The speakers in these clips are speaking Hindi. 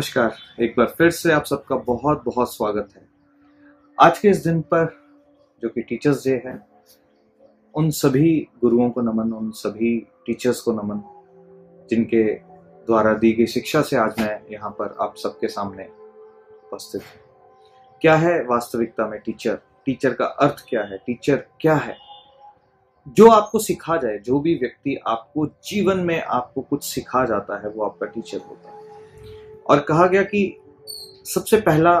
नमस्कार। एक बार फिर से आप सबका बहुत बहुत स्वागत है। आज के इस दिन पर, जो कि टीचर्स डे है, उन सभी गुरुओं को नमन, उन सभी टीचर्स को नमन, जिनके द्वारा दी गई शिक्षा से आज मैं यहाँ पर आप सबके सामने उपस्थित हूँ। क्या है वास्तविकता में टीचर टीचर का अर्थ क्या है? टीचर क्या है? जो आपको सिखा जाए, जो भी व्यक्ति आपको जीवन में आपको कुछ सिखा जाता है, वो आपका टीचर होता है। और कहा गया कि सबसे पहला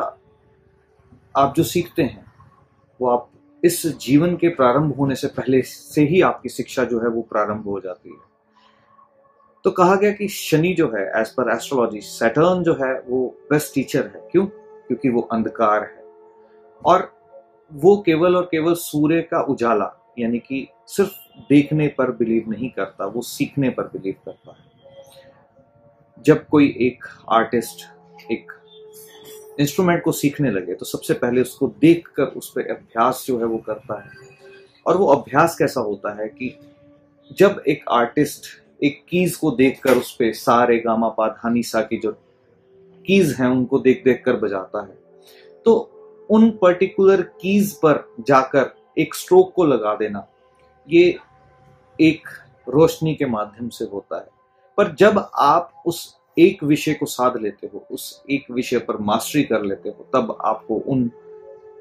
आप जो सीखते हैं, वो आप इस जीवन के प्रारंभ होने से पहले से ही आपकी शिक्षा जो है वो प्रारंभ हो जाती है। तो कहा गया कि शनि जो है एज पर एस्ट्रोलॉजी सैटर्न जो है, वो बेस्ट टीचर है। क्यों? क्योंकि वो अंधकार है। और वो केवल और केवल सूर्य का उजाला, यानी कि सिर्फ़ देखने पर बिलीव नहीं करता, वो सीखने पर बिलीव करता है। जब कोई एक आर्टिस्ट एक इंस्ट्रूमेंट को सीखने लगे तो सबसे पहले उसको देख कर उस पर अभ्यास जो है वो करता है। और वो अभ्यास कैसा होता है कि जब एक आर्टिस्ट एक कीज को देख कर उस पर सारे गामा पा धानी सा की जो कीज हैं, उनको देख देख कर बजाता है तो उन पर्टिकुलर कीज पर जाकर एक स्ट्रोक को लगा देना, ये एक रोशनी के माध्यम से होता है। पर जब आप उस एक विषय को साध लेते हो, उस एक विषय पर मास्टरी कर लेते हो, तब आपको उन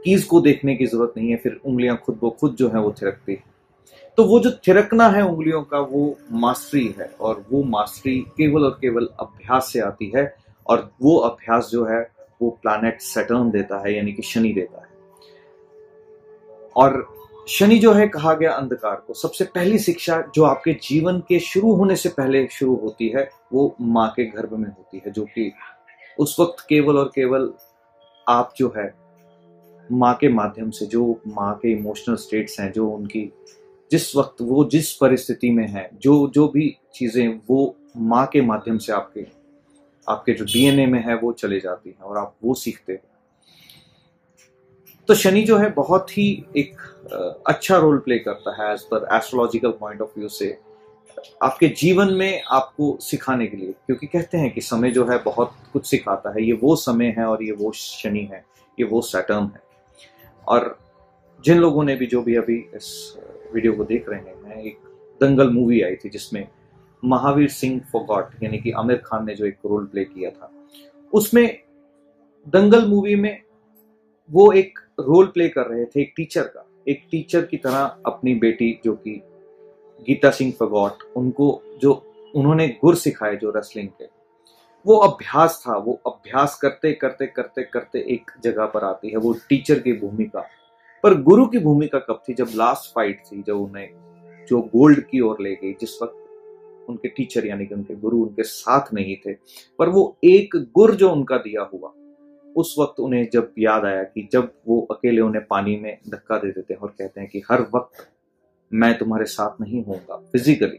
कीज को देखने की ज़रूरत नहीं है, फिर उंगलियाँ खुद ब खुद जो है वो थिरकती है। तो वो जो थिरकना है उंगलियों का, वो मास्टरी है और वो मास्टरी केवल और केवल अभ्यास से आती है और वो अभ्यास जो है, वो प्लानट सेटर्न देता है, यानी कि शनि देता है। और शनि जो है कहा गया अंधकार को। सबसे पहली शिक्षा जो आपके जीवन के शुरू होने से पहले शुरू होती है, वो माँ के गर्भ में होती है, जो कि उस वक्त केवल और केवल आप जो है, माँ के माध्यम से, जो माँ के इमोशनल स्टेट्स हैं, जो उनकी जिस वक्त वो जिस परिस्थिति में है, जो जो भी चीज़ें वो माँ के माध्यम से आपके आपके जो डीएनए में है, वो चले जाती हैं और आप वो सीखते हो। तो शनि जो है बहुत ही एक अच्छा रोल प्ले करता है as per astrological point of view से, आपके जीवन में आपको सिखाने के लिए। क्योंकि कहते हैं कि समय जो है बहुत कुछ सिखाता है। ये वो समय है और ये वो शनि है, ये वो सैटर्न है। और जिन लोगों ने भी जो भी अभी इस वीडियो को देख रहे हैं, एक दंगल मूवी आई थी जिसमें महावीर सिंह फोगॉट यानी कि आमिर खान ने जो एक रोल प्ले किया था, उसमें दंगल मूवी में वो एक रोल प्ले कर रहे थे, एक टीचर का। एक टीचर की तरह अपनी बेटी जो कि गीता सिंह फगौट, उनको जो उन्होंने गुर सिखाए जो रेसलिंग के, वो अभ्यास था, वो अभ्यास करते करते करते करते एक जगह पर आती है, वो टीचर की भूमिका। पर गुरु की भूमिका कब थी? जब लास्ट फाइट थी, जब उन्हें जो गोल्ड की ओर ले गई, जिस वक्त उनके टीचर यानी कि उनके गुरु उनके साथ नहीं थे, पर वो एक गुर जो उनका दिया हुआ उस वक्त उन्हें जब याद आया कि जब वो अकेले उन्हें पानी में धक्का दे देते हैं और कहते हैं कि हर वक्त मैं तुम्हारे साथ नहीं होऊँगा फिजिकली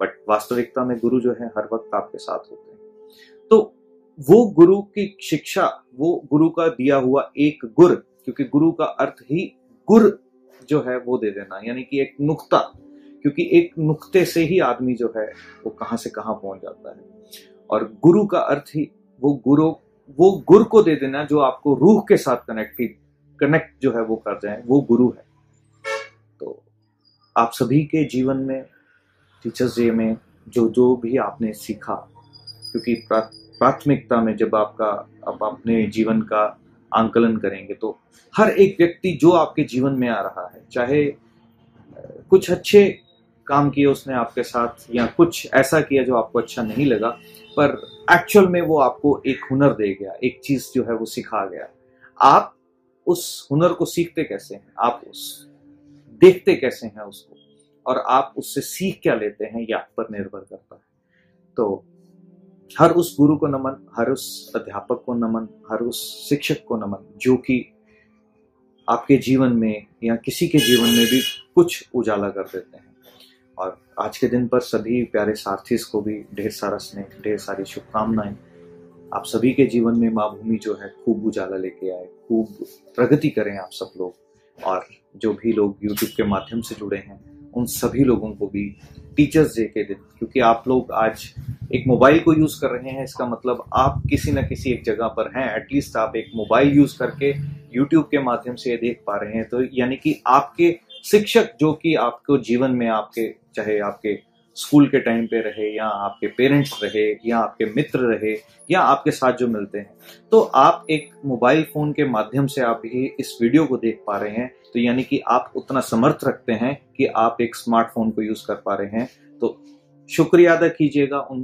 बट वास्तविकता में गुरु जो है, हर वक्त आपके साथ होते हैं। तो वो गुरु की शिक्षा, वो गुरु का दिया हुआ एक गुर, क्योंकि गुरु का अर्थ ही गुर जो है वो दे देना, यानी कि एक नुक्ता, क्योंकि एक नुक्ते से ही आदमी जो है वो कहाँ से कहाँ पहुँच जाता है। और गुरु का अर्थ ही, वो गुरु वो गुर को दे देना जो आपको रूह के साथ कनेक्ट कनेक्ट जो है वो कर जाए वो गुरु है। तो आप सभी के जीवन में टीचर्स डे में जो जो भी आपने सीखा, क्योंकि प्राथमिकता में जब आपका, आप अपने जीवन का आंकलन करेंगे तो हर एक व्यक्ति जो आपके जीवन में आ रहा है, चाहे कुछ अच्छे काम किए उसने आपके साथ, या कुछ ऐसा किया जो आपको अच्छा नहीं लगा, पर एक्चुअल में वो आपको एक हुनर दे गया, एक चीज़ जो है वो सिखा गया। आप उस हुनर को सीखते कैसे हैं? आप उस, देखते कैसे हैं उसको? और आप उससे सीख क्या लेते हैं? ये आप पर निर्भर करता है। तो हर उस गुरु को नमन, हर उस अध्यापक को नमन, हर उस शिक्षक को नमन, जो कि आपके जीवन में या किसी के जीवन में भी कुछ उजाला कर देते हैं। और आज के दिन पर सभी प्यारे सारथीस को भी ढेर सारा स्नेह, ढेर सारी शुभकामनाएँ। आप सभी के जीवन में माँ भूमि जो है, खूब उजाला लेके आए, खूब प्रगति करें आप सब लोग। और जो भी लोग यूट्यूब के माध्यम से जुड़े हैं, उन सभी लोगों को भी टीचर्स डे के दिन, क्योंकि आप लोग आज एक मोबाइल को यूज़ कर रहे हैं, इसका मतलब आप किसी न किसी एक जगह पर हैं एटलीस्ट आप एक मोबाइल यूज़ करके यूट्यूब के माध्यम से ये देख पा रहे हैं। तो यानी कि आपके शिक्षक जो कि आपको जीवन में आपके, चाहे आपके स्कूल के टाइम पे रहे या आपके पेरेंट्स रहे या आपके मित्र रहे या आपके साथ जो मिलते हैं तो आप एक मोबाइल फ़ोन के माध्यम से आप ही इस वीडियो को देख पा रहे हैं। तो यानी कि आप उतना समर्थ रखते हैं कि आप एक स्मार्टफ़ोन को यूज़ कर पा रहे हैं। तो शुक्रिया अदा कीजिएगा उन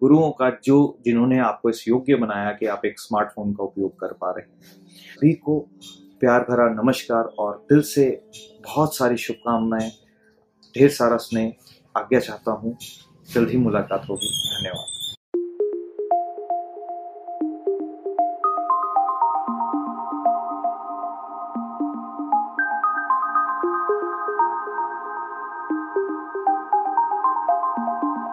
गुरुओं का जो, जिन्होंने आपको इस योग्य बनाया कि आप एक स्मार्टफ़ोन का उपयोग कर पा रहे हैं। को प्यार भरा नमस्कार और दिल से बहुत सारी शुभकामनाएँ, ढेर सारा स्नेह आज्ञा चाहता हूँ। जल्द ही मुलाकात होगी। धन्यवाद।